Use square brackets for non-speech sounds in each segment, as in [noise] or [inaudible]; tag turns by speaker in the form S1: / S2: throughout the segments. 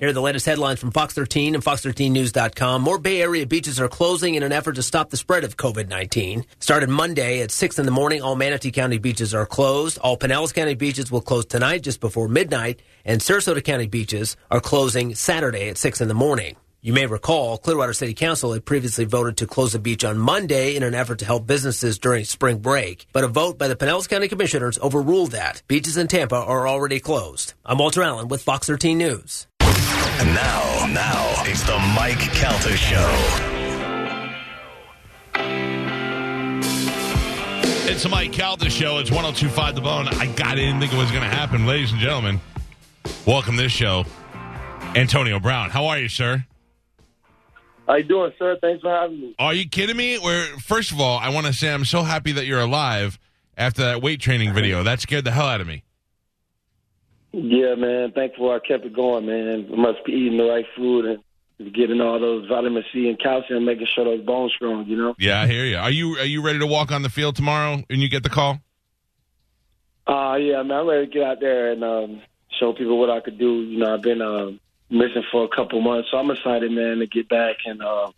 S1: Here are the latest headlines from Fox 13 and Fox13News.com. More Bay Area beaches are closing in an effort to stop the spread of COVID 19. Started Monday at 6 in the morning, all Manatee County beaches are closed. All Pinellas County beaches will close tonight just before midnight, and Sarasota County beaches are closing Saturday at 6 in the morning. You may recall Clearwater City Council had previously voted to close the beach on Monday in an effort to help businesses during spring break, but a vote by the Pinellas County Commissioners overruled that. Beaches in Tampa are already closed. I'm Walter Allen with Fox 13 News.
S2: And now, now, it's the Mike Calta Show.
S3: It's the Mike Calta Show. It's 1025 The Bone. I got it. didn't think it was going to happen. Ladies and gentlemen, welcome to this show. Antonio Brown. How are you, sir?
S4: How you doing, sir? Thanks for having me.
S3: Are you kidding me? Where First of all, I want to say I'm so happy that you're alive after that weight training video. That scared the hell out of me.
S4: Yeah, man. Thankful I kept it going, man. I must be eating the right food and getting all those vitamin C and calcium, making sure those bones strong. You know.
S3: Yeah, I hear you. Are you are you ready to walk on the field tomorrow And you get the call?
S4: Uh yeah, man. I'm ready to get out there and um, show people what I could do. You know, I've been uh, missing for a couple months, so I'm excited, man, to get back and uh,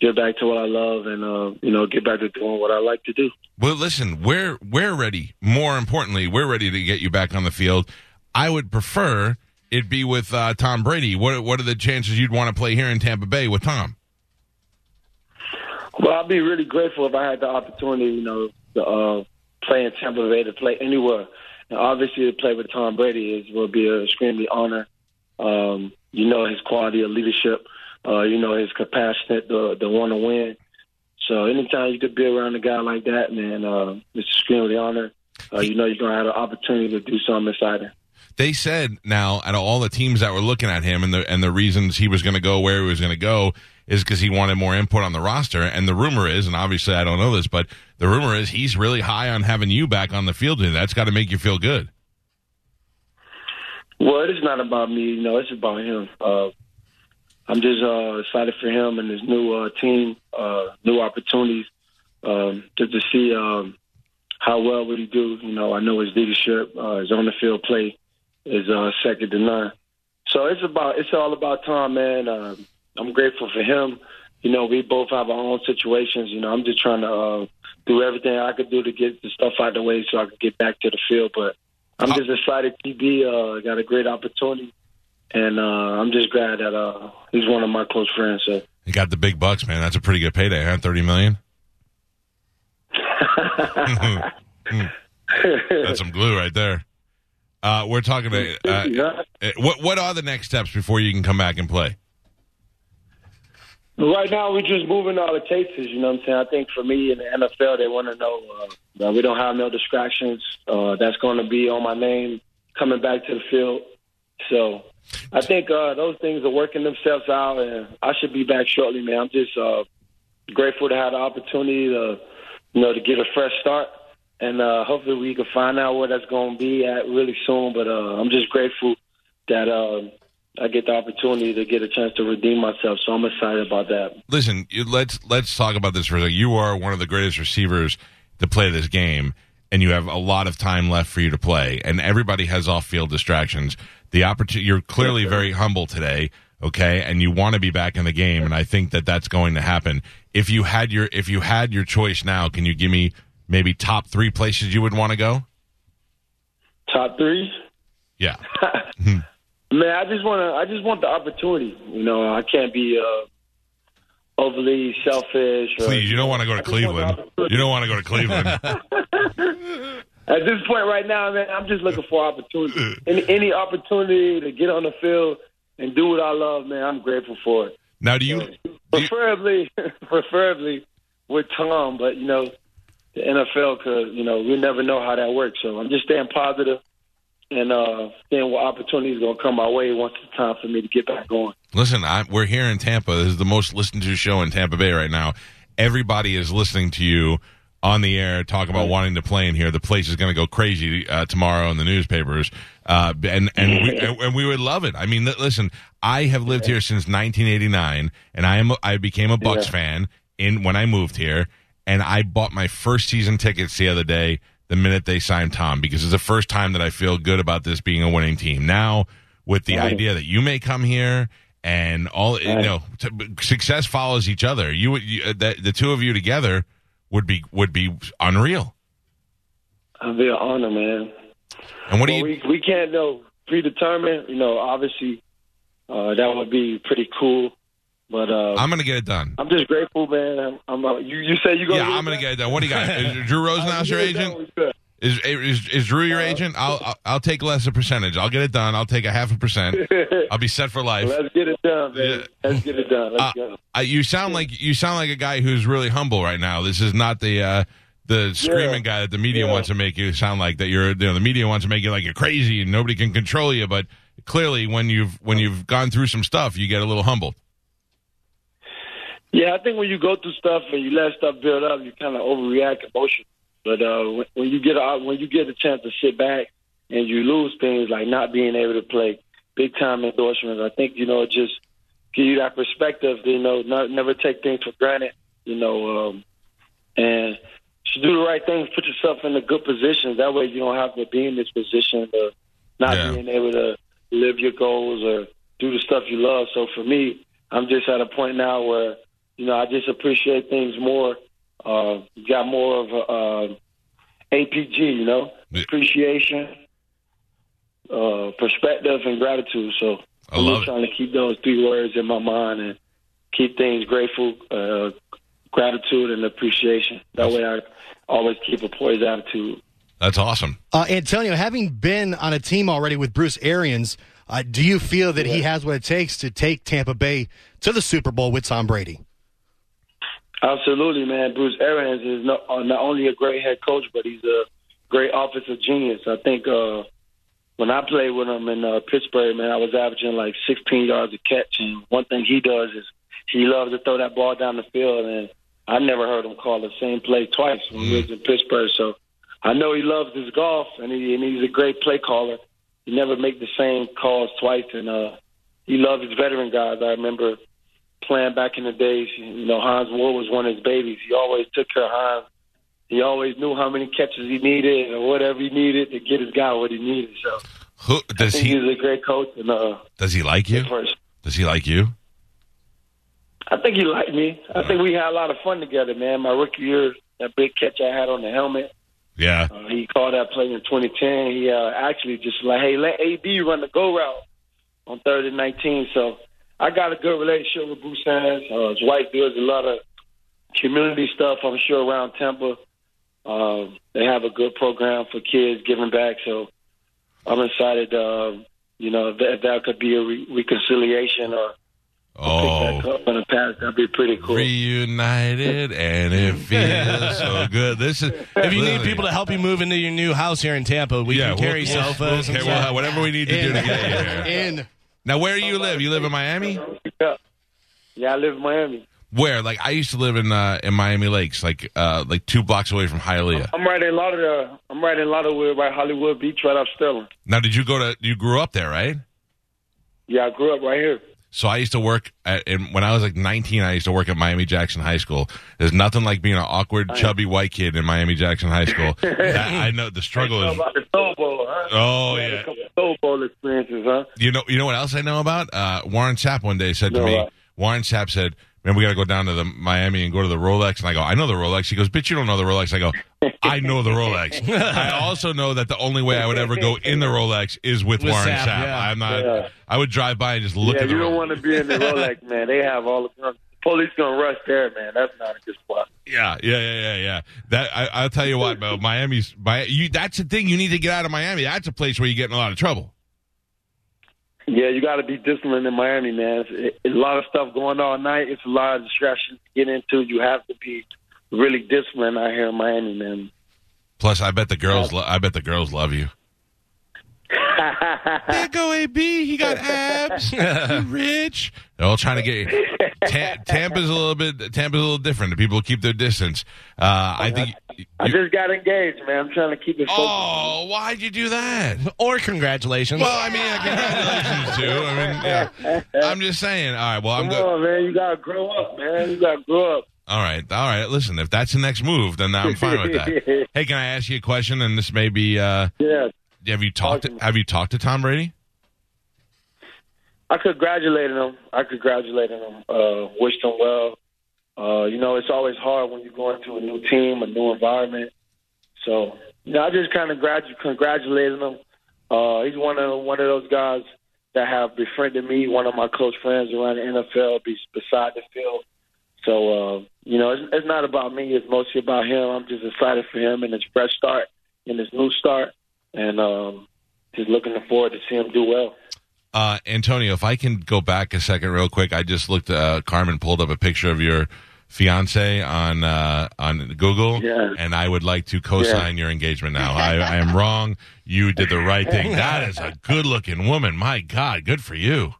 S4: get back to what I love and uh, you know get back to doing what I like to do.
S3: Well, listen, we're we're ready. More importantly, we're ready to get you back on the field. I would prefer it be with uh, Tom Brady. What what are the chances you'd want to play here in Tampa Bay with Tom?
S4: Well, I'd be really grateful if I had the opportunity, you know, to uh, play in Tampa Bay, to play anywhere. And obviously, to play with Tom Brady is will be an extremely honor. Um, you know his quality of leadership. Uh, you know his compassionate, the to want to win. So anytime you could be around a guy like that, man, uh, it's extremely honor. Uh, you know you're gonna have an opportunity to do something exciting.
S3: They said now out of all the teams that were looking at him and the and the reasons he was going to go where he was going to go is because he wanted more input on the roster. And the rumor is, and obviously I don't know this, but the rumor is he's really high on having you back on the field. And that's got to make you feel good.
S4: Well, it's not about me, you know. It's about him. Uh, I'm just uh, excited for him and his new uh, team, uh, new opportunities, um, just to see um, how well would he do. You know, I know his leadership, uh, his on the field play is uh, second to none. So it's about it's all about Tom, man. Uh, I'm grateful for him. You know, we both have our own situations. You know, I'm just trying to uh, do everything I could do to get the stuff out of the way so I can get back to the field. But I'm just excited. TB uh, got a great opportunity, and uh, I'm just glad that uh, he's one of my close friends. So
S3: he got the big bucks, man. That's a pretty good payday, huh? Thirty million. [laughs] [laughs] That's some glue right there. Uh, we're talking to uh,
S4: Yeah.
S3: uh, what what are the next steps before you can come back and play?
S4: Right now, we're just moving all the cases. You know what I'm saying? I think for me in the NFL, they want to know uh, we don't have no distractions. Uh, that's going to be on my name coming back to the field. So I think uh, those things are working themselves out, and I should be back shortly, man. I'm just uh, grateful to have the opportunity to, you know, to get a fresh start, and uh, hopefully we can find out where that's going to be at really soon. But uh, I'm just grateful that. Uh, I get the opportunity to get a chance to redeem myself. So I'm excited about that.
S3: Listen, you, let's let's talk about this for a second. You are one of the greatest receivers to play this game, and you have a lot of time left for you to play. And everybody has off-field distractions. The opportunity, you're clearly very humble today, okay, and you want to be back in the game. And I think that that's going to happen. If you had your if you had your choice now, can you give me maybe top three places you would want to go?
S4: Top three.
S3: Yeah. [laughs]
S4: Man, I just want to. I just want the opportunity. You know, I can't be uh, overly selfish. Or,
S3: Please, you don't want to go to
S4: I just want the
S3: Cleveland. You don't want to go to Cleveland. [laughs]
S4: At this point right now, man, I'm just looking for opportunity. Any, any opportunity to get on the field and do what I love, man, I'm grateful for it.
S3: now, do you? Do you
S4: Preferably, [laughs] preferably with Tom, but you know, the NFL could, you know, we never know how that works. So I'm just staying positive and uh, seeing what opportunities gonna come my way once it's time for me to get back on.
S3: Listen, I, we're here in Tampa. This is the most listened to show in Tampa Bay right now. Everybody is listening to you on the air, talk about wanting to play in here. The place is going to go crazy uh, tomorrow in the newspapers, uh, and and we, and, and we would love it. I mean, listen, I have lived here since 1989, and I am I became a Bucks
S4: Yeah.
S3: fan in when I moved here, and I bought my first season tickets the other day. The minute they signed Tom, because it's the first time that I feel good about this being a winning team. Now with the
S4: Right.
S3: idea that you may come here and all you know t- success follows each other. You, would- you uh, the, the two of you together would be would be unreal.
S4: It'd be an honor, man.
S3: And what do you?
S4: we we can't know predetermine. You know, obviously, uh, that would be pretty cool. But uh,
S3: I'm going to get it done.
S4: I'm just grateful, man. I'm, uh, you. You say you gonna?
S3: Yeah, I'm going to get it done. What do you got? Is [laughs] Drew Rosenhaus your agent? Is, is is Drew your agent? I'll I'll- I'll take less of a percentage. I'll get it done. I'll take a half a percent. [laughs] I'll be set for life.
S4: Let's get it done, man.
S3: Yeah.
S4: Let's get it done. Let's
S3: Uh,
S4: go.
S3: uh, you sound like you sound like a guy who's really humble right now. This is not the uh, the screaming guy that the media
S4: Yeah.
S3: wants to make you sound like. That you're you know the media wants to make you like you're crazy and nobody can control you. But clearly, when you've when you've gone through some stuff, you get a little humbled.
S4: Yeah, I think when you go through stuff and you let stuff build up, you kind of overreact emotionally. But uh, when, when you get a, when you get a chance to sit back and you lose things like not being able to play big time endorsements, I think you know it just give you that perspective. You know, not never take things for granted. You know, um, and to do the right things, put yourself in a good position. That way, you don't have to be in this position of not
S3: Yeah.
S4: being able to live your goals or do the stuff you love. So for me, I'm just at a point now where you know I just appreciate things more. Uh, got more of a uh, APG, you know,
S3: Yeah.
S4: appreciation, uh, perspective, and gratitude. So
S3: I
S4: I'm
S3: love
S4: just
S3: it.
S4: trying to keep those three words in my mind and keep things grateful, uh, gratitude, and appreciation. That way, I always keep a poised attitude.
S3: That's awesome.
S5: Uh, Antonio, having been on a team already with Bruce Arians, uh, do you feel that he has what it takes to take Tampa Bay to the Super Bowl with Tom Brady?
S4: Absolutely, man. Bruce Arians is not, uh, not only a great head coach, but he's a great offensive genius. I think uh, when I played with him in uh, Pittsburgh, man, I was averaging like 16 yards a catch. And one thing he does is he loves to throw that ball down the field. And I never heard him call the same play twice when he was in Pittsburgh. So I know he loves his golf, and, he, and he's a great play caller. He never make the same calls twice, and uh, he loves his veteran guys. I remember playing back in the days, you know, Hans Moore was one of his babies. He always took care of Hans. He always knew how many catches he needed or whatever he needed to get his guy what he needed. So
S3: Who
S4: I
S3: does
S4: think
S3: he
S4: he's a great coach and uh
S3: does he like you?
S4: first.
S3: Does he like you?
S4: I think he liked me. I think we had a lot of fun together, man. My rookie year, that big catch I had on the helmet.
S3: Yeah.
S4: Uh, he called that play in 2010. He uh, actually just like, hey, let AB run the go route on third and 19. So I got a good relationship with Bruce Arians. Uh, his wife does a lot of community stuff, I'm sure, around Tampa. Um, they have a good program for kids giving back. So I'm excited, uh, you know, if that, if that could be a re- reconciliation or pick
S3: Oh.
S4: up in the past. That'd be pretty cool.
S3: Reunited and it [laughs] feels so good. This is
S6: If you need people to help you move into your new house here in Tampa, we
S3: yeah,
S6: can carry
S3: we'll, we'll-
S6: sofas.
S3: we'll-
S6: and
S3: okay, we'll whatever we need to do to get you here. [laughs]
S5: In
S3: Now, where do you live? You live in Miami?
S4: Yeah. Yeah, I live in Miami.
S3: Where? Like I used to live in uh, in Miami Lakes, like uh, like two blocks away from Hialeah.
S4: I'm right in Lauderdale. I'm right in Lauderdale, right Hollywood Beach, right off Sterling.
S3: Now, did you go to? You grew up there, right?
S4: Yeah, I grew up right here.
S3: So I used to work at, and when I was like 19, I used to work at Miami Jackson High School. There's nothing like being an awkward, chubby white kid in Miami Jackson High School. [laughs] That- I know the struggle is.
S4: about the Soul Bowl, huh?
S3: Oh
S4: You
S3: yeah.
S4: Soul Bowl experiences, huh?
S3: You know, you know what else I know about? Uh, Warren Sapp one day said to
S4: No,
S3: me,
S4: uh,
S3: Warren Sapp said, "Man, we got to go down to the Miami and go to the Rolex." And I go, "I know the Rolex." He goes, "Bitch, you don't know the Rolex." I go, "I know the Rolex." [laughs] I also know that the only way I would ever go in the Rolex is with,
S6: With
S3: Warren
S6: Sapp,
S3: Sapp.
S6: yeah.
S3: I'm not.
S4: Yeah.
S3: I would drive by and just look
S4: yeah,
S3: at the
S4: you don't
S3: Rolex.
S4: want to be in the Rolex, [laughs] man. They have all the guns. Police gonna rush there, man. That's not a good spot.
S3: Yeah, yeah, yeah, yeah, yeah. That I, I'll tell you what, Mo, Miami's. Mi- you, that's the thing. You need to get out of Miami. That's a place where you get in a lot of trouble.
S4: Yeah, you got to be disciplined in Miami, man. It's, it's a lot of stuff going on at night. It's a lot of distractions to get into. You have to be really disciplined out here in Miami, man.
S3: Plus, I bet the girls. Lo- I bet the girls love you. [laughs] There go AB. He got abs. [laughs] He rich. They're all trying to get. Ta- Tampa's a little bit. Tampa's a little different. The people keep their distance. Uh, I think.
S4: I
S3: you-
S4: just got engaged, man. I'm trying to keep it focused.
S3: oh, why'd you do that?
S6: Or congratulations.
S3: Well, I mean, congratulations too. I mean, yeah. [laughs] I'm just saying. All right. Well, I'm
S4: Come
S3: good.
S4: on, man. You gotta grow up, man. You gotta grow up.
S3: All right, all right. Listen, if that's the next move, then I'm fine with that. [laughs] hey, can I ask you a question? And this may be: uh,
S4: Yeah.
S3: Have you talked? To, have you talked to Tom Brady?
S4: I congratulated him. I congratulated him. Uh, wished him well. Uh, you know, it's always hard when you go into a new team, a new environment. So, you know, I just kind of gradu- congratulated him. Uh, he's one of one of those guys that have befriended me. One of my close friends around the NFL, be beside the field. So, uh, you know, it's, it's not about me. It's mostly about him. I'm just excited for him and his fresh start and his new start, and um, just looking forward to see him do well.
S3: Uh, Antonio, if I can go back a second, real quick, I just looked. Uh, Carmen pulled up a picture of your fiance on uh, on Google,
S4: Yeah.
S3: and I would like to co-sign your engagement now. I, I am wrong. You did the right thing. [laughs] That is a good-looking woman. My God, good for you.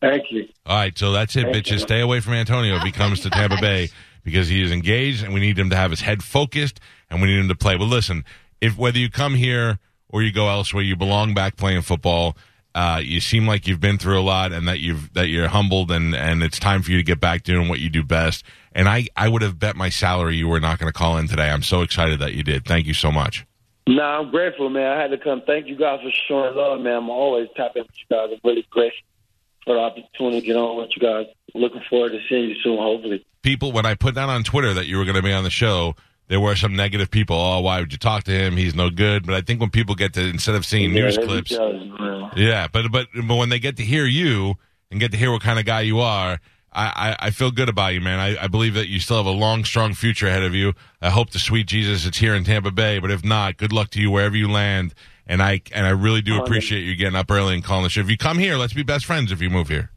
S4: Thank you.
S3: All right, so that's it, bitches. Stay away from Antonio if he comes to Tampa Bay because he is engaged, and we need him to have his head focused, and we need him to play. But listen, if whether you come here or you go elsewhere, you belong back playing football. Uh, you seem like you've been through a lot, and that you've that you're humbled, and and it's time for you to get back doing what you do best. And I I would have bet my salary you were not going to call in today. I'm so excited that you did. Thank you so much.
S4: No, I'm grateful, man. I had to come. Thank you guys for showing love, man. I'm always tapping with you guys. I'm really grateful for the opportunity to get on with you guys. Looking forward to seeing you soon, hopefully.
S3: people when I put down on Twitter that you were going to be on the show, there were some negative people. Oh, why would you talk to him? He's no good. But I think when people get to instead of seeing news clips,
S4: yeah,
S3: yeah, but but but when they get to hear you and get to hear what kind of guy you are. I, I, I feel good about you, man. I, I believe that you still have a long, strong future ahead of you. I hope the sweet Jesus it's here in Tampa Bay, but if not, good luck to you wherever you land. And I and I really do appreciate you getting up early and calling the show. If you come here, let's be best friends. If you move here,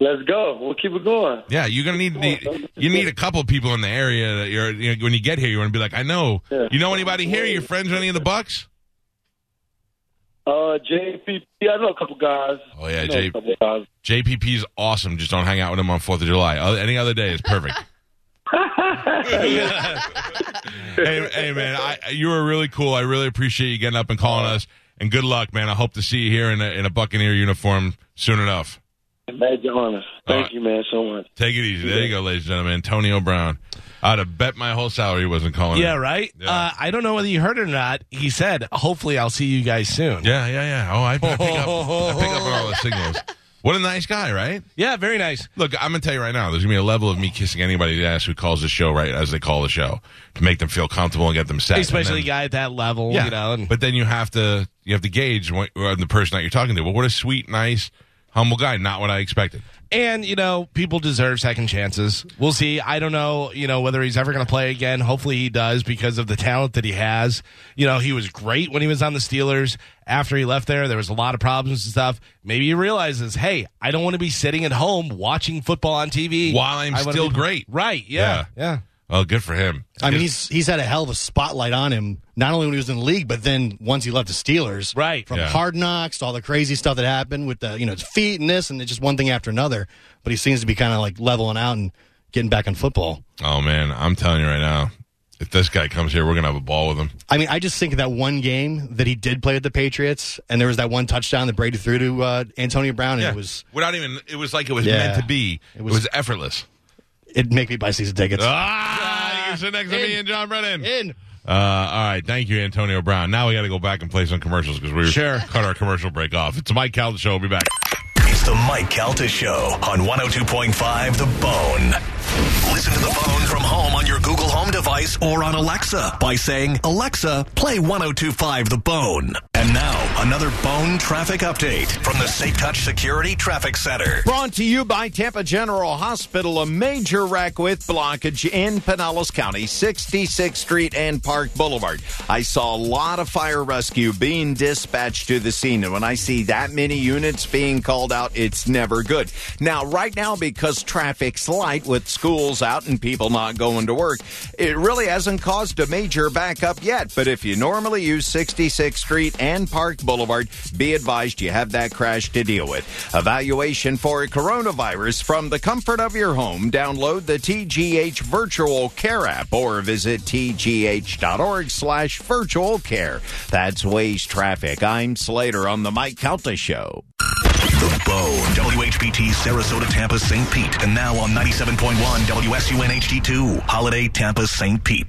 S4: Let's go. We'll keep it going.
S3: yeah, you're gonna need the, you need a couple of people in the area that you're you know, when you get here. You want to be like, I know,
S4: Yeah.
S3: you know anybody here? Your friends or any of the Bucks?
S4: Uh, JP, I know a couple guys.
S3: Oh, yeah, J-
S4: guys.
S3: JPP's awesome. Just don't hang out with him on Fourth of July. Any other day is perfect. [laughs] hey, hey, man, I, you were really cool. I really appreciate you getting up and calling us. And good luck, man. I hope to see you here in a, in a Buccaneer uniform soon enough.
S4: Major honors. Thank
S3: All right.
S4: you, man, so much.
S3: Take it easy. There you go, ladies and gentlemen. Antonio Brown. I'd have bet my whole salary he wasn't calling.
S6: Yeah,
S3: in.
S6: right.
S3: Yeah.
S6: Uh, I don't know whether you heard it or not. He said, "Hopefully, I'll see you guys soon."
S3: Yeah, yeah, yeah. Oh, I, I pick up. I pick up on all the signals. [laughs] What a nice guy, right?
S6: Yeah, very nice.
S3: Look, I'm gonna tell you right now. There's gonna be a level of me kissing anybody's ass who calls the show right as they call the show to make them feel comfortable and get them set.
S6: Especially a guy at that level,
S3: yeah.
S6: you know. And,
S3: but then you have to you have to gauge what, the person that you're talking to. Well, what a sweet, nice, humble guy. Not what I expected.
S6: and you know, people deserve second chances. We'll see. I don't know, you know, whether he's ever going to play again. Hopefully, he does because of the talent that he has. You know, he was great when he was on the Steelers. After he left there, there was a lot of problems and stuff. Maybe he realizes, hey, I don't want to be sitting at home watching football on TV
S3: While I'm still
S6: be-
S3: great.
S6: Right? Yeah. Yeah.
S3: Oh, good for him.
S5: I mean, he's he's had a hell of a spotlight on him, not only when he was in the league, but then once he left the Steelers.
S6: Right.
S5: From
S3: Yeah.
S5: hard knocks to all the crazy stuff that happened with the, you know, his feet and this and it's just one thing after another. But he seems to be kind of like leveling out and getting back in football.
S3: Oh man, I'm telling you right now. If this guy comes here, we're gonna have a ball with him.
S5: I mean, I just think of that one game that he did play with the Patriots, and there was that one touchdown that Brady threw to uh, Antonio Brown, and it was
S3: without even. It was like it was
S5: Yeah.
S3: meant to be. It
S5: It
S3: was,
S5: was-
S3: effortless.
S5: It make me buy season tickets.
S3: Ah, you can sit next to me and John Brennan.
S5: In.
S3: Uh, all right, thank you, Antonio Brown. Now we got to go back and play some commercials because we
S6: Sure.
S3: cut our commercial break off. It's the Mike Calta Show. We'll be back.
S2: It's the Mike Calta Show on 102.5 The Bone. Listen to the bone from home on your Google Home device or on Alexa by saying, Alexa, play 1025 The Bone. And now, another bone traffic update from the Safe Touch Security Traffic Center.
S7: Brought to you by Tampa General Hospital, a major wreck with blockage in Pinellas County, 66th Street and Park Boulevard. I saw a lot of fire rescue being dispatched to the scene, and when I see that many units being called out, it's never good. Now, right now, because traffic's light with schools out and people not going to work, it really hasn't caused a major backup yet. But if you normally use 66th Street and Park Boulevard, be advised you have that crash to deal with. Evaluation for coronavirus from the comfort of your home. Download the TGH Virtual Care app or visit tgh.org slash virtual care. That's Waze Traffic. I'm Slater on the Mike Calta Show.
S2: The Bone. WHBT Sarasota, Tampa, St. Pete. And now on 97.1 WSUN HD2. Holiday Tampa, St. Pete.